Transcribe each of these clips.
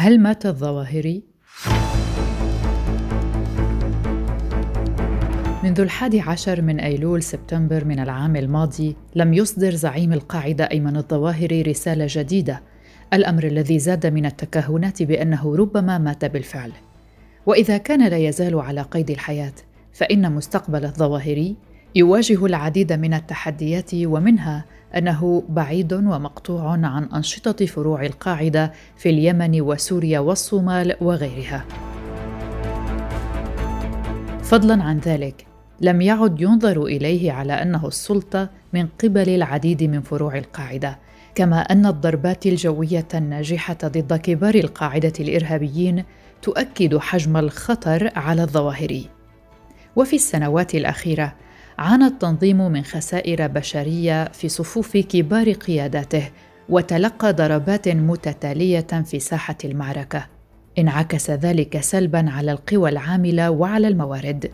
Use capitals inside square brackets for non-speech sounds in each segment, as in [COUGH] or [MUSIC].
هل مات الظواهري؟ منذ الحادي عشر من أيلول سبتمبر من العام الماضي لم يصدر زعيم القاعدة أيمن الظواهري رسالة جديدة الأمر الذي زاد من التكهنات بأنه ربما مات بالفعل وإذا كان لا يزال على قيد الحياة فإن مستقبل الظواهري يواجه العديد من التحديات ومنها أنه بعيد ومقطوع عن أنشطة فروع القاعدة في اليمن وسوريا والصومال وغيرها. فضلا عن ذلك لم يعد ينظر إليه على أنه السلطة من قبل العديد من فروع القاعدة كما أن الضربات الجوية الناجحة ضد كبار القاعدة الإرهابيين تؤكد حجم الخطر على الظواهري وفي السنوات الأخيرة عانى التنظيم من خسائر بشرية في صفوف كبار قياداته وتلقى ضربات متتالية في ساحة المعركة. انعكس ذلك سلبا على القوى العاملة وعلى الموارد.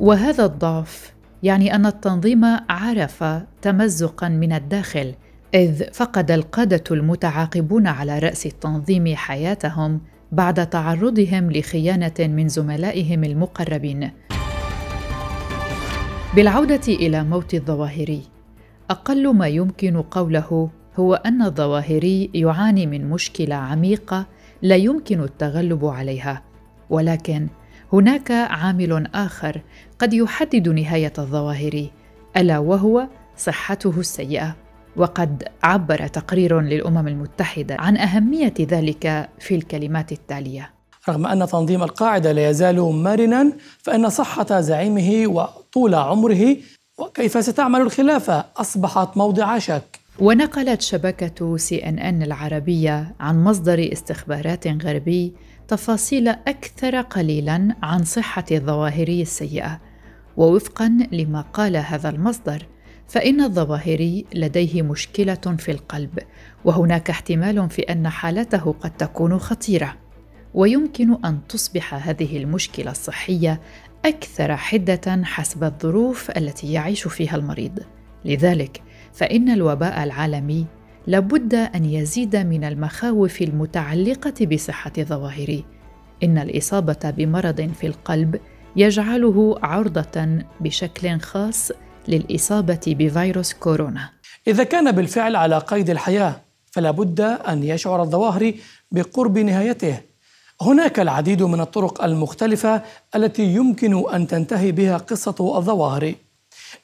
وهذا الضعف يعني أن التنظيم عرف تمزقا من الداخل إذ فقد القادة المتعاقبون على رأس التنظيم حياتهم بعد تعرضهم لخيانة من زملائهم المقربين. بالعودة إلى موت الظواهري. أقل ما يمكن قوله هو أن الظواهري يعاني من مشكلة عميقة لا يمكن التغلب عليها. ولكن هناك عامل آخر قد يحدد نهاية الظواهري ألا وهو صحته السيئة. وقد عبر تقرير للأمم المتحدة عن أهمية ذلك في الكلمات التالية. رغم أن تنظيم القاعدة لا يزال مرنا فإن صحة زعيمه وطول عمره وكيف ستعمل الخلافة أصبحت موضع شك. ونقلت شبكة سي إن إن العربية عن مصدر استخبارات غربي تفاصيل أكثر قليلا عن صحة الظواهري السيئة. ووفقا لما قال هذا المصدر فإن الظواهري لديه مشكلة في القلب وهناك احتمال في أن حالته قد تكون خطيرة. ويمكن أن تصبح هذه المشكلة الصحية أكثر حدة حسب الظروف التي يعيش فيها المريض. لذلك فإن الوباء العالمي لابد أن يزيد من المخاوف المتعلقة بصحة ظواهره إن الإصابة بمرض في القلب يجعله عرضة بشكل خاص للإصابة بفيروس كورونا. إذا كان بالفعل على قيد الحياة فلا بد أن يشعر الظواهري بقرب نهايته. هناك العديد من الطرق المختلفة التي يمكن أن تنتهي بها قصة الظواهر.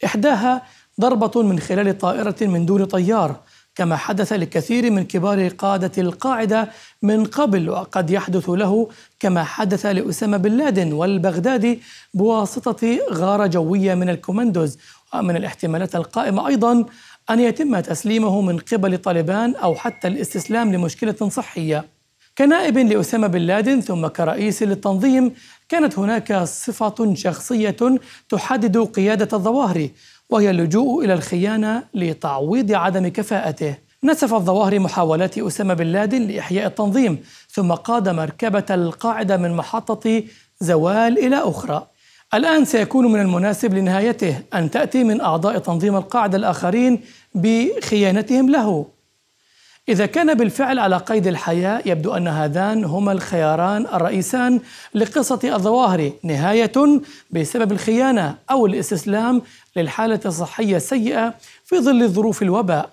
إحداها ضربة من خلال طائرة من دون طيار كما حدث لكثير من كبار قادة القاعدة من قبل وقد يحدث له كما حدث لأسامة بن لادن والبغدادي بواسطة غارة جوية من الكوماندوز. ومن الاحتمالات القائمة أيضا أن يتم تسليمه من قبل طالبان أو حتى الاستسلام لمشكلة صحية. كنائب لأسامة بن لادن ثم كرئيس للتنظيم كانت هناك صفة شخصية تحدد قيادة الظواهر وهي اللجوء إلى الخيانة لتعويض عدم كفاءته. نسف الظواهر محاولات أسامة بن لادن لإحياء التنظيم ثم قاد مركبة القاعدة من محطة زوال إلى أخرى. الآن سيكون من المناسب لنهايته أن تأتي من أعضاء تنظيم القاعدة الآخرين بخيانتهم له. إذا كان بالفعل على قيد الحياة يبدو أن هذان هما الخياران الرئيسان لقصة الظواهر نهاية بسبب الخيانة أو الاستسلام للحالة الصحية السيئة في ظل ظروف الوباء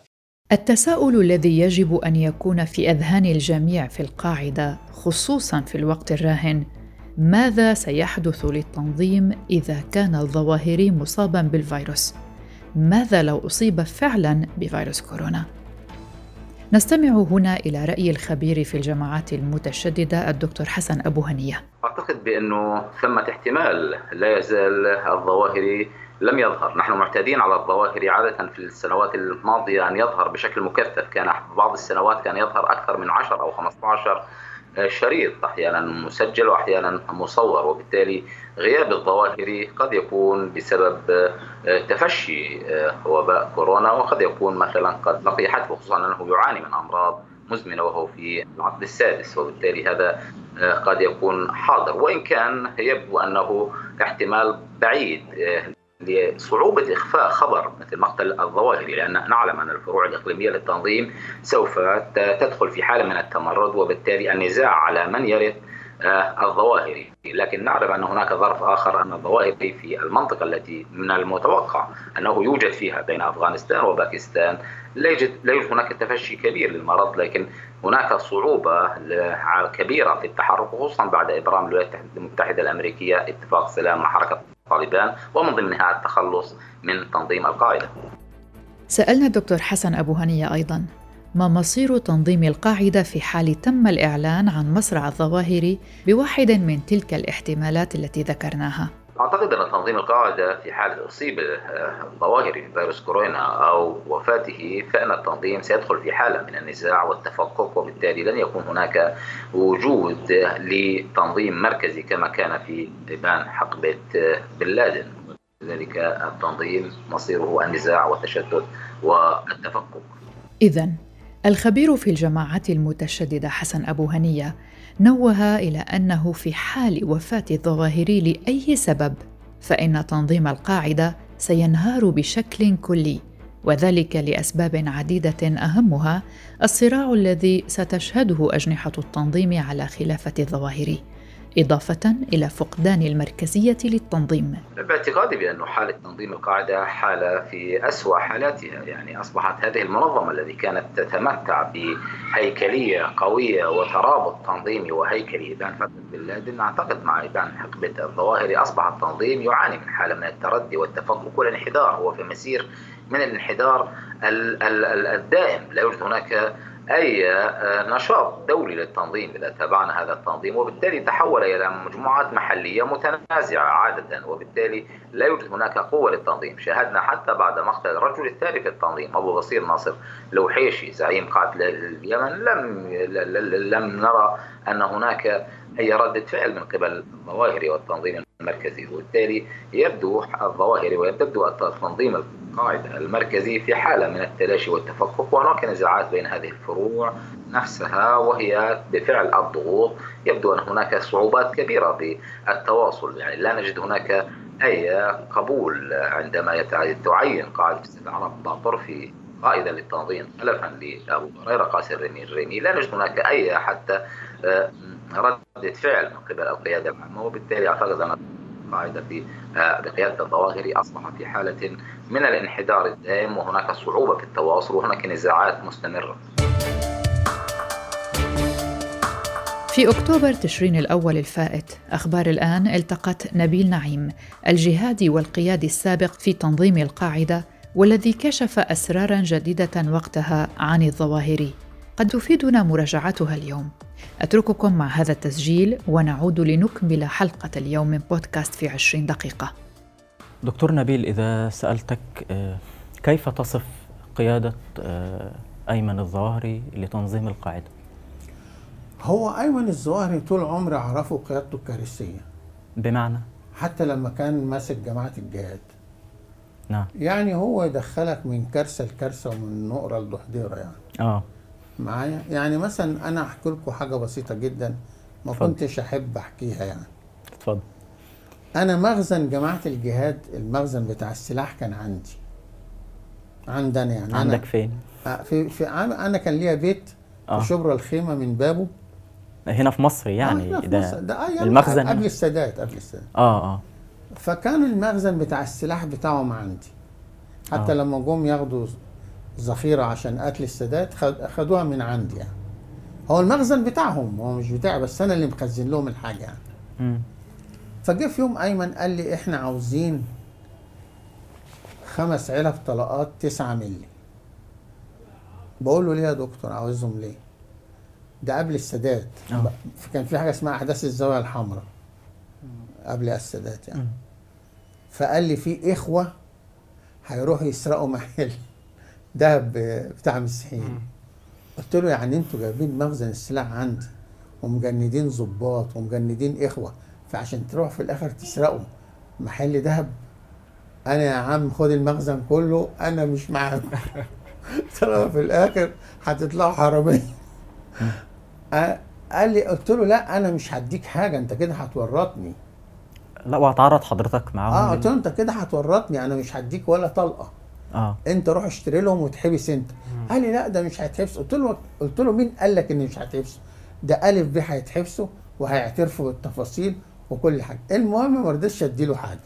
التساؤل الذي يجب أن يكون في أذهان الجميع في القاعدة خصوصا في الوقت الراهن ماذا سيحدث للتنظيم إذا كان الظواهري مصابا بالفيروس؟ ماذا لو أصيب فعلا بفيروس كورونا؟ نستمع هنا إلى رأي الخبير في الجماعات المتشددة الدكتور حسن أبو هنية. أعتقد بأنه ثمة احتمال لا يزال الظواهري لم يظهر. نحن معتادين على الظواهر عادة في السنوات الماضية أن يظهر بشكل مكثف. كان بعض السنوات كان يظهر أكثر من 10 أو 15 شريط أحيانا مسجل وأحيانا مصور وبالتالي غياب الظواهر قد يكون بسبب آه، تفشي آه، وباء كورونا وقد يكون مثلا قد لقي حتى خصوصا أنه يعاني من أمراض مزمنة وهو في العقد السادس وبالتالي هذا آه، قد يكون حاضر. وإن كان يبدو أنه احتمال بعيد لصعوبة إخفاء خبر مثل مقتل الظواهري لأن نعلم أن الفروع الإقليمية للتنظيم سوف تدخل في حالة من التمرد وبالتالي النزاع على من يرث آه، الظواهري. لكن نعرف أن هناك ظرف آخر أن الظواهري في المنطقة التي من المتوقع أنه يوجد فيها بين أفغانستان وباكستان لا يوجد, لا يوجد هناك تفشي كبير للمرض لكن هناك صعوبة كبيرة في التحرك خصوصا بعد إبرام الولايات المتحدة الأمريكية اتفاق سلام مع حركة طالبان ومن ضمنها التخلص من تنظيم القاعدة. سألنا الدكتور حسن أبو هنية أيضا ما مصير تنظيم القاعدة في حال تم الإعلان عن مصرع الظواهر بواحد من تلك الاحتمالات التي ذكرناها؟ أعتقد أن تنظيم القاعدة في حال أصيب الظواهري بفيروس كورونا أو وفاته فإن التنظيم سيدخل في حالة من النزاع والتفكك وبالتالي لن يكون هناك وجود لتنظيم مركزي كما كان في ابان حقبه بن لادن لذلك التنظيم مصيره النزاع والتشتت والتفكك. اذا الخبير في الجماعات المتشددة حسن أبو هنية نوه إلى أنه في حال وفاة الظواهري لأي سبب فإن تنظيم القاعدة سينهار بشكل كلي وذلك لأسباب عديدة أهمها الصراع الذي ستشهده أجنحة التنظيم على خلافة الظواهري. إضافة إلى فقدان المركزية للتنظيم. باعتقادي بأن حالة تنظيم القاعدة حالة في أسوأ حالاتها. يعني أصبحت هذه المنظمة التي كانت تتمتع بهيكلية قوية وترابط تنظيمي وهيكلي إبان فترة بن أعتقد مع إبان حقبة الظواهري أصبح التنظيم يعاني من حالة من التردي والتفكك والانحدار. هو في مسير من الانحدار الدائم لا يوجد هناك أي آه، نشاط دولي للتنظيم إذا تابعنا هذا التنظيم وبالتالي تحول إلى مجموعات محلية متنازعة عادة وبالتالي لا يوجد هناك قوة للتنظيم. شاهدنا حتى بعد مقتل الرجل الثاني في التنظيم أبو بصير ناصر لوحيشي زعيم قاتل اليمن. لم لم نرى أن هناك أي رده فعل من قبل الظواهري والتنظيم المركزي وبالتالي يبدو الظواهري ويبدو التنظيم القاعدة المركزي في حالة من التلاشي والتفكك وهناك نزاعات بين هذه الفروع نفسها وهي بفعل الضغوط. يبدو أن هناك صعوبات كبيرة بالتواصل يعني لا نجد هناك أي قبول عندما تعين قاعدة استدعاء باطر في قائدا للتنظيم خلفا لأبو هريرة قاسم الريمي الريمي لا نجد هناك أي حتى آه، ردة فعل من قبل القيادة العامة وبالتالي أعتقد أن القاعده في آه، بقيادة الظواهري اصبح في حالة من الانحدار الدائم وهناك صعوبة في التواصل وهناك نزاعات مستمرة. في أكتوبر تشرين الأول الفائت أخبار الآن التقت نبيل نعيم الجهادي والقيادي السابق في تنظيم القاعدة والذي كشف أسرارا جديدة وقتها عن الظواهري قد تفيدنا مراجعتها اليوم. أترككم مع هذا التسجيل ونعود لنكمل حلقة اليوم من بودكاست في عشرين دقيقة. دكتور نبيل إذا سألتك آه، كيف تصف قيادة آه، أيمن الظواهري لتنظيم القاعدة؟ هو أيمن الظواهري طول عمري أعرفه قيادته الكارثية. بمعنى؟ حتى لما كان ماسك جماعة الجهاد. نعم. يعني هو يدخلك من كارثة لكارثة ومن نقرة لدحضيرة يعني. آه. معايا؟ يعني مثلا أنا أحكي لكم حاجة بسيطة جدا ما فضل. كنتش أحب أحكيها يعني. اتفضل. أنا مخزن جماعة الجهاد المخزن بتاع السلاح كان عندي. عندنا يعني عندك أنا فين؟ آه، في في أنا كان ليا بيت آه. في شبرا الخيمة من بابه. هنا في مصر يعني آه في ده, مصر. ده آه يعني المخزن قبل السادات قبل السادات. آه آه. فكان المخزن بتاع السلاح بتاعهم عندي. حتى آه. لما جم ياخدوا ذخيرة عشان قتل السادات خدوها من عندي يعني. هو المخزن بتاعهم هو مش بتاعي بس أنا اللي مخزن لهم الحاجة يعني. فجه في يوم أيمن قال لي إحنا عاوزين خمس علب طلقات 9 مللي. بقول له ليه يا دكتور؟ عاوزهم ليه؟ ده قبل السادات. أوه. كان في حاجة اسمها أحداث الزاوية الحمراء. قبل السادات يعني. فقال لي في إخوة هيروحوا يسرقوا محل [LAUGHS] دهب بتاع مسيحيين. قلت له يعني أنتوا جايبين مخزن السلاح عندي ومجندين ظباط ومجندين إخوة. فعشان تروح في الآخر تسرقوا محل دهب أنا يا عم خد المخزن كله أنا مش معاك. [LAUGHS] طلع في الآخر هتطلعوا حرامية. [LAUGHS] قال لي قلت له لا أنا مش هديك حاجة أنت كده هتورطني. لا وهتعرض حضرتك معاهم. آه قلت له أنت كده هتورطني أنا مش هديك ولا طلقة. آه. أنت روح اشتري لهم وتحبس أنت. قال لي لا ده مش هيتحبس. قلت له قلت له مين قال لك إن مش هيتحبسوا ده ألف ب هيتحبسوا وهيعترفوا بالتفاصيل وكل حاجة. المهم ما رضيتش أديله حاجة.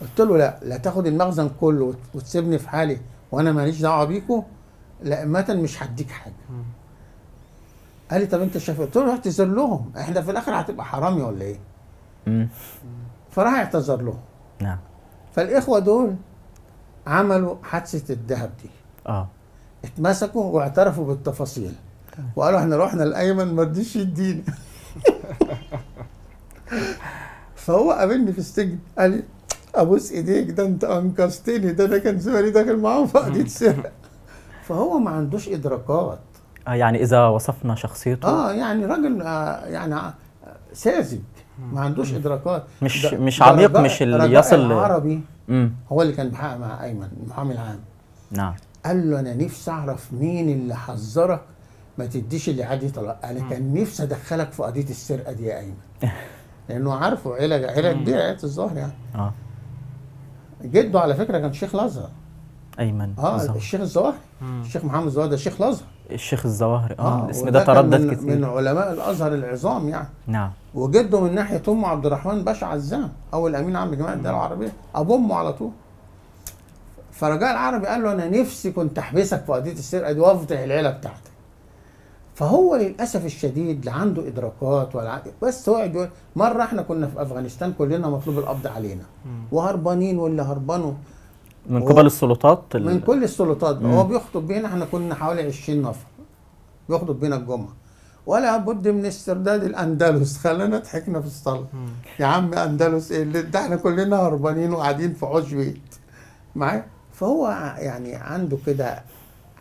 قلت له لا لا تاخد المخزن كله وت- وتسيبني في حالي وأنا ماليش دعوة بيكو لا متى مش هديك حاجة. قال لي طب أنت شايف؟ قلت له اعتذر لهم. إحنا في الآخر هتبقى حرامي ولا إيه. فراح اعتذر لهم. نعم. فالإخوة دول عملوا حادثة الذهب دي. آه. اتمسكوا واعترفوا بالتفاصيل. وقالوا إحنا رحنا لأيمن ما رضيش يدينا. [LAUGHS] فهو قابلني في السجن قال لي أبوس إيديك ده أنت أنقذتني ده أنا كان زماني داخل معاهم في قضية سرقة. فهو ما عندوش إدراكات. آه، يعني إذا وصفنا شخصيته؟ آه يعني راجل آه يعني ساذج ما عندوش إدراكات. مش- ده- مش ده عميق، رجاء- مش اللي يصل العربي امم هو اللي كان بيحقق مع أيمن المحامي العام. نعم. قال له أنا نفسي أعرف مين اللي حذرك ما تديش اللي عادي طلاق أنا كان نفسي أدخلك في قضية السرقة دي يا أيمن. [LAUGHS] لأنه عارفه عيله عيله كبيره عيله الظاهر يعني. آه. جده على فكرة كان شيخ الأزهر. أيمن. آه الظواهري. الشيخ الظواهري الشيخ محمد الظواهري ده شيخ الأزهر. الشيخ الظواهري آه الاسم ده تردد من, كتير. من علماء الأزهر العظام يعني. نعم. وجده من ناحية أمه عبد الرحمن باشا عزام أول أمين عام جماعة الدولة العربية. ابو امه على طول. فرجاء العربي قال له أنا نفسي كنت أحبسك في قضية السرقة دي وأفضح العيلة بتاعتك. فهو للأسف الشديد لا عنده إدراكات ولا بس هو يقول مرة إحنا كنا في أفغانستان كلنا مطلوب القبض علينا. وهربانين واللي هربانوا من هو- قبل السلطات ال- من كل السلطات. هو بيخطب بينا إحنا كنا حوالي 20 نفر. بيخطب بينا الجمعة. ولا بد من استرداد الأندلس. [LAUGHS] خلانا ضحكنا في الصلاة. يا عم أندلس إيه اللي ده إحنا كلنا هربانين وقاعدين في عش بيت معايا؟ فهو يعني عنده كده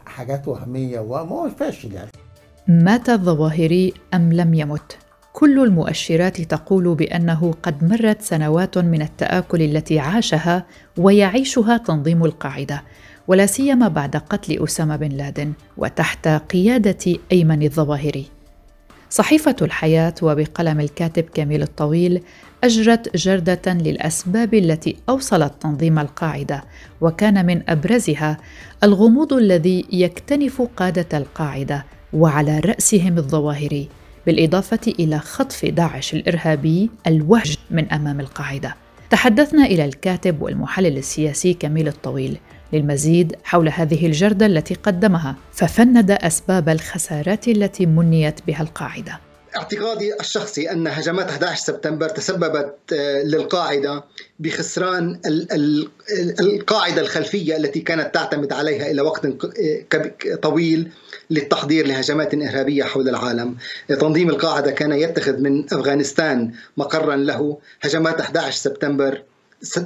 حاجات وهمية وهو فاشل يعني. مات الظواهري أم لم يمت؟ كل المؤشرات تقول بأنه قد مرت سنوات من التآكل التي عاشها ويعيشها تنظيم القاعدة، ولا سيما بعد قتل أسامة بن لادن وتحت قيادة أيمن الظواهري. صحيفة الحياة وبقلم الكاتب كميل الطويل أجرت جردة للأسباب التي أوصلت تنظيم القاعدة، وكان من أبرزها الغموض الذي يكتنف قادة القاعدة وعلى رأسهم الظواهري، بالإضافة إلى خطف داعش الإرهابي الوهج من أمام القاعدة. تحدثنا إلى الكاتب والمحلل السياسي كميل الطويل للمزيد حول هذه الجردة التي قدمها، ففند أسباب الخسارات التي منيت بها القاعدة. اعتقادي الشخصي أن هجمات 11 سبتمبر تسببت آه، للقاعدة بخسران ال- ال- القاعدة الخلفية التي كانت تعتمد عليها إلى وقت طويل للتحضير لهجمات إرهابية حول العالم. تنظيم القاعدة كان يتخذ من أفغانستان مقرا له هجمات 11 سبتمبر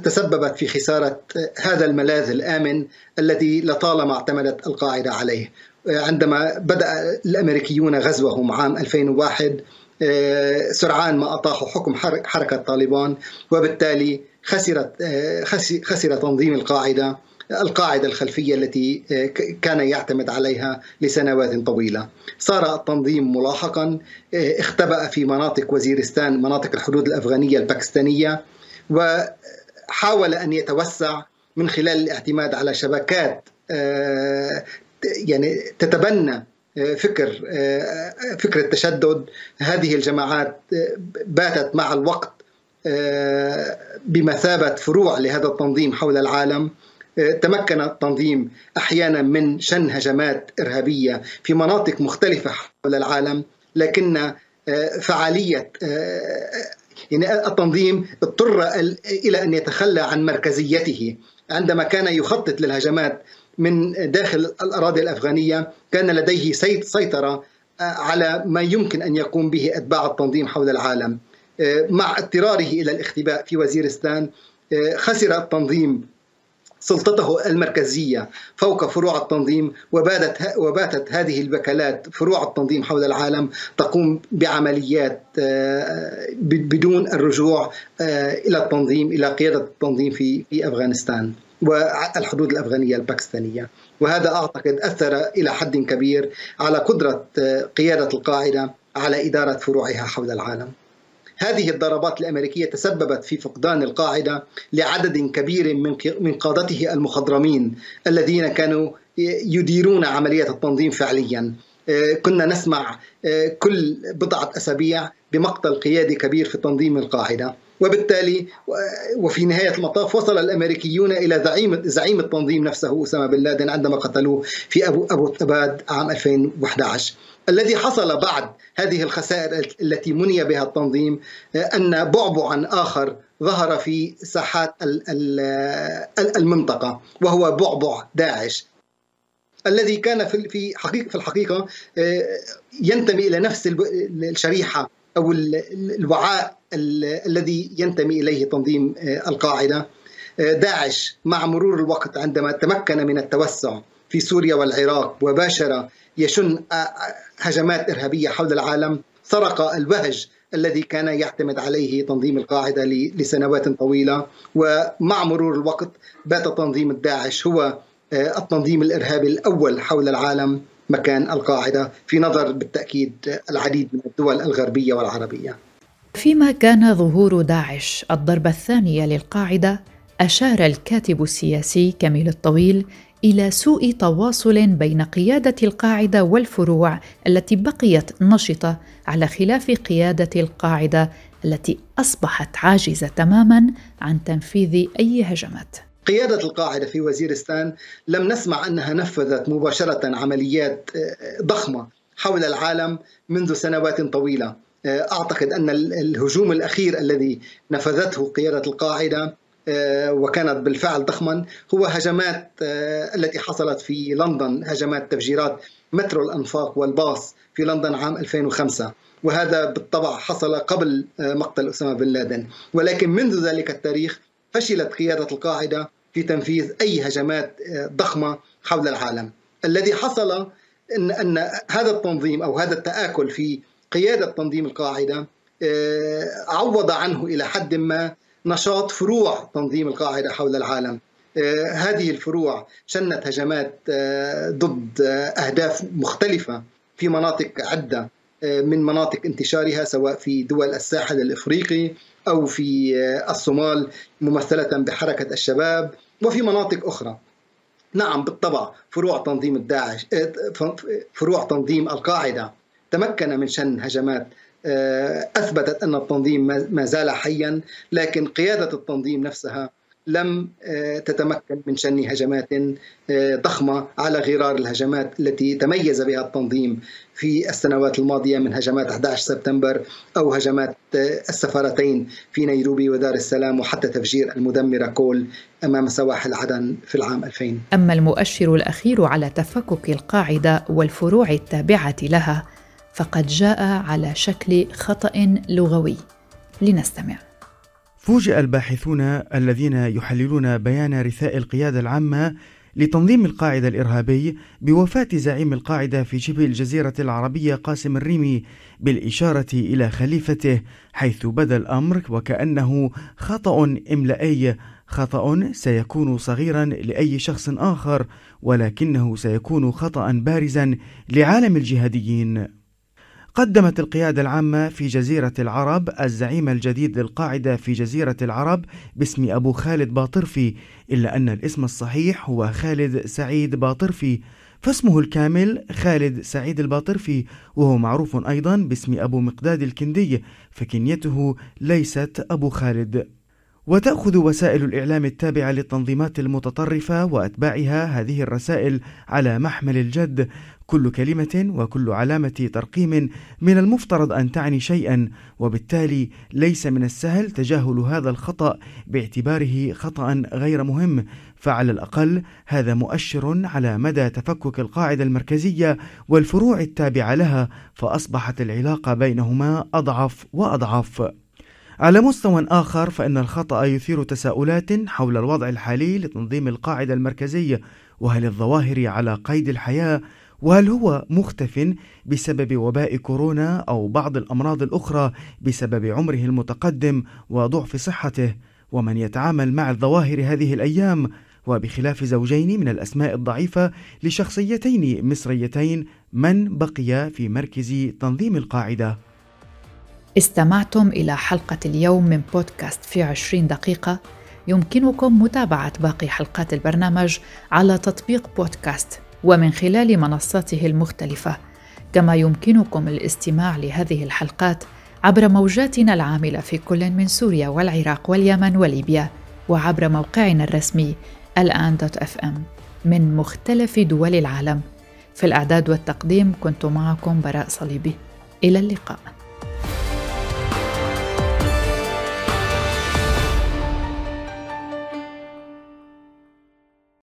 تسببت في خسارة هذا الملاذ الآمن الذي لطالما اعتمدت القاعدة عليه. عندما بدأ الأمريكيون غزوهم عام 2001 آه، سرعان ما أطاحوا حكم حر- حركة طالبان وبالتالي خسرت آه، خس- خسر تنظيم القاعدة القاعدة الخلفية التي آه، كان يعتمد عليها لسنوات طويلة. صار التنظيم ملاحقا اختبأ في مناطق وزيرستان مناطق الحدود الأفغانية الباكستانية وحاول أن يتوسع من خلال الاعتماد على شبكات يعني تتبنى فكر فكر التشدد هذه الجماعات باتت مع الوقت بمثابة فروع لهذا التنظيم حول العالم. تمكن التنظيم أحيانا من شن هجمات إرهابية في مناطق مختلفة حول العالم لكن فعالية يعني التنظيم اضطر إلى أن يتخلى عن مركزيته. عندما كان يخطط للهجمات من داخل الأراضي الأفغانية كان لديه سيطرة على ما يمكن أن يقوم به أتباع التنظيم حول العالم. مع اضطراره إلى الاختباء في وزيرستان خسر التنظيم سلطته المركزية فوق فروع التنظيم وباتت وباتت هذه الوكالات فروع التنظيم حول العالم تقوم بعمليات بدون الرجوع إلى التنظيم إلى قيادة التنظيم في في أفغانستان. والحدود الأفغانية الباكستانية. وهذا أعتقد أثر إلى حد كبير على قدرة قيادة القاعدة على إدارة فروعها حول العالم. هذه الضربات الأمريكية تسببت في فقدان القاعدة لعدد كبير من من قادته المخضرمين الذين كانوا يديرون عملية التنظيم فعليا. آه، كنا نسمع آه، كل بضعة أسابيع بمقتل قيادي كبير في تنظيم القاعدة. وبالتالي وفي نهاية المطاف وصل الأمريكيون إلى زعيم زعيم التنظيم نفسه أسامة بن لادن عندما قتلوه في ابو أبو اباد عام 2011 الذي حصل بعد هذه الخسائر التي مني بها التنظيم أن بعبعا آخر ظهر في ساحات المنطقة وهو بعبع داعش. الذي كان في في الحقيقة ينتمي إلى نفس الشريحة أو الوعاء الذي ينتمي إليه تنظيم القاعدة داعش مع مرور الوقت عندما تمكن من التوسع في سوريا والعراق وباشر يشن هجمات إرهابية حول العالم سرق الوهج الذي كان يعتمد عليه تنظيم القاعدة لسنوات طويلة ومع مرور الوقت بات تنظيم الداعش هو التنظيم الإرهابي الأول حول العالم مكان القاعدة في نظر بالتأكيد العديد من الدول الغربية والعربية. فيما كان ظهور داعش الضربة الثانية للقاعدة أشار الكاتب السياسي كميل الطويل إلى سوء تواصل بين قيادة القاعدة والفروع التي بقيت نشطة على خلاف قيادة القاعدة التي أصبحت عاجزة تماما عن تنفيذ أي هجمات. قيادة القاعدة في وزيرستان لم نسمع أنها نفذت مباشرة عمليات آه، ضخمة حول العالم منذ سنوات طويلة. آه، أعتقد أن الهجوم الأخير الذي نفذته قيادة القاعدة آه، وكانت بالفعل ضخما هو هجمات التي حصلت في لندن هجمات تفجيرات مترو الأنفاق والباص في لندن عام 2005 وهذا بالطبع حصل قبل مقتل أسامة بن لادن. ولكن منذ ذلك التاريخ فشلت قيادة القاعدة في تنفيذ أي هجمات آه، ضخمة حول العالم. الذي حصل أن, أن هذا التنظيم أو هذا التآكل في قيادة تنظيم القاعدة آه، عوض عنه إلى حد ما نشاط فروع تنظيم القاعدة حول العالم. آه، هذه الفروع شنت هجمات ضد أهداف مختلفة في مناطق عدة من مناطق انتشارها سواء في دول الساحل الإفريقي أو في الصومال ممثلة بحركة الشباب وفي مناطق أخرى. نعم بالطبع فروع تنظيم الداعش آه، فروع تنظيم القاعدة تمكن من شن هجمات آه، أثبتت أن التنظيم ما زال حيا لكن قيادة التنظيم نفسها لم آه، تتمكن من شن هجمات آه، ضخمة على غرار الهجمات التي تميز بها التنظيم في السنوات الماضية من هجمات 11 سبتمبر أو هجمات السفارتين في نيروبي ودار السلام وحتى تفجير المدمرة كول أمام سواحل عدن في العام 2000. أما المؤشر الأخير على تفكك القاعدة والفروع التابعة لها فقد جاء على شكل خطأ لغوي. لنستمع. فوجئ الباحثون الذين يحللون بيان رثاء القيادة العامة لتنظيم القاعدة الإرهابي بوفاة زعيم القاعدة في شبه الجزيرة العربية قاسم الريمي بالإشارة إلى خليفته حيث بدا الأمر وكأنه خطأ إملائي خطأ سيكون صغيرا لأي شخص آخر ولكنه سيكون خطأ بارزا لعالم الجهاديين قدمت القيادة العامة في جزيرة العرب الزعيم الجديد للقاعدة في جزيرة العرب باسم أبو خالد باطرفي إلا أن الاسم الصحيح هو خالد سعيد باطرفي فاسمه الكامل خالد سعيد الباطرفي وهو معروف أيضا باسم أبو مقداد الكندي فكنيته ليست أبو خالد. وتأخذ وسائل الإعلام التابعة للتنظيمات المتطرفة وأتباعها هذه الرسائل على محمل الجد كل كلمة وكل علامة ترقيم من المفترض أن تعني شيئا وبالتالي ليس من السهل تجاهل هذا الخطأ باعتباره خطأ غير مهم. فعلى الأقل هذا مؤشر على مدى تفكك القاعدة المركزية والفروع التابعة لها فأصبحت العلاقة بينهما أضعف وأضعف. على مستوى آخر فإن الخطأ يثير تساؤلات حول الوضع الحالي لتنظيم القاعدة المركزية وهل الظواهر على قيد الحياة وهل هو مختف بسبب وباء كورونا أو بعض الأمراض الأخرى بسبب عمره المتقدم وضعف صحته؟ ومن يتعامل مع الظواهر هذه الأيام وبخلاف زوجين من الأسماء الضعيفة لشخصيتين مصريتين من بقي في مركز تنظيم القاعدة؟ استمعتم إلى حلقة اليوم من بودكاست في عشرين دقيقة. يمكنكم متابعة باقي حلقات البرنامج على تطبيق بودكاست. ومن خلال منصاته المختلفة كما يمكنكم الاستماع لهذه الحلقات عبر موجاتنا العاملة في كل من سوريا والعراق واليمن وليبيا وعبر موقعنا الرسمي الآن دوت إف إم. من مختلف دول العالم. في الإعداد والتقديم كنت معكم براء صليبي. إلى اللقاء.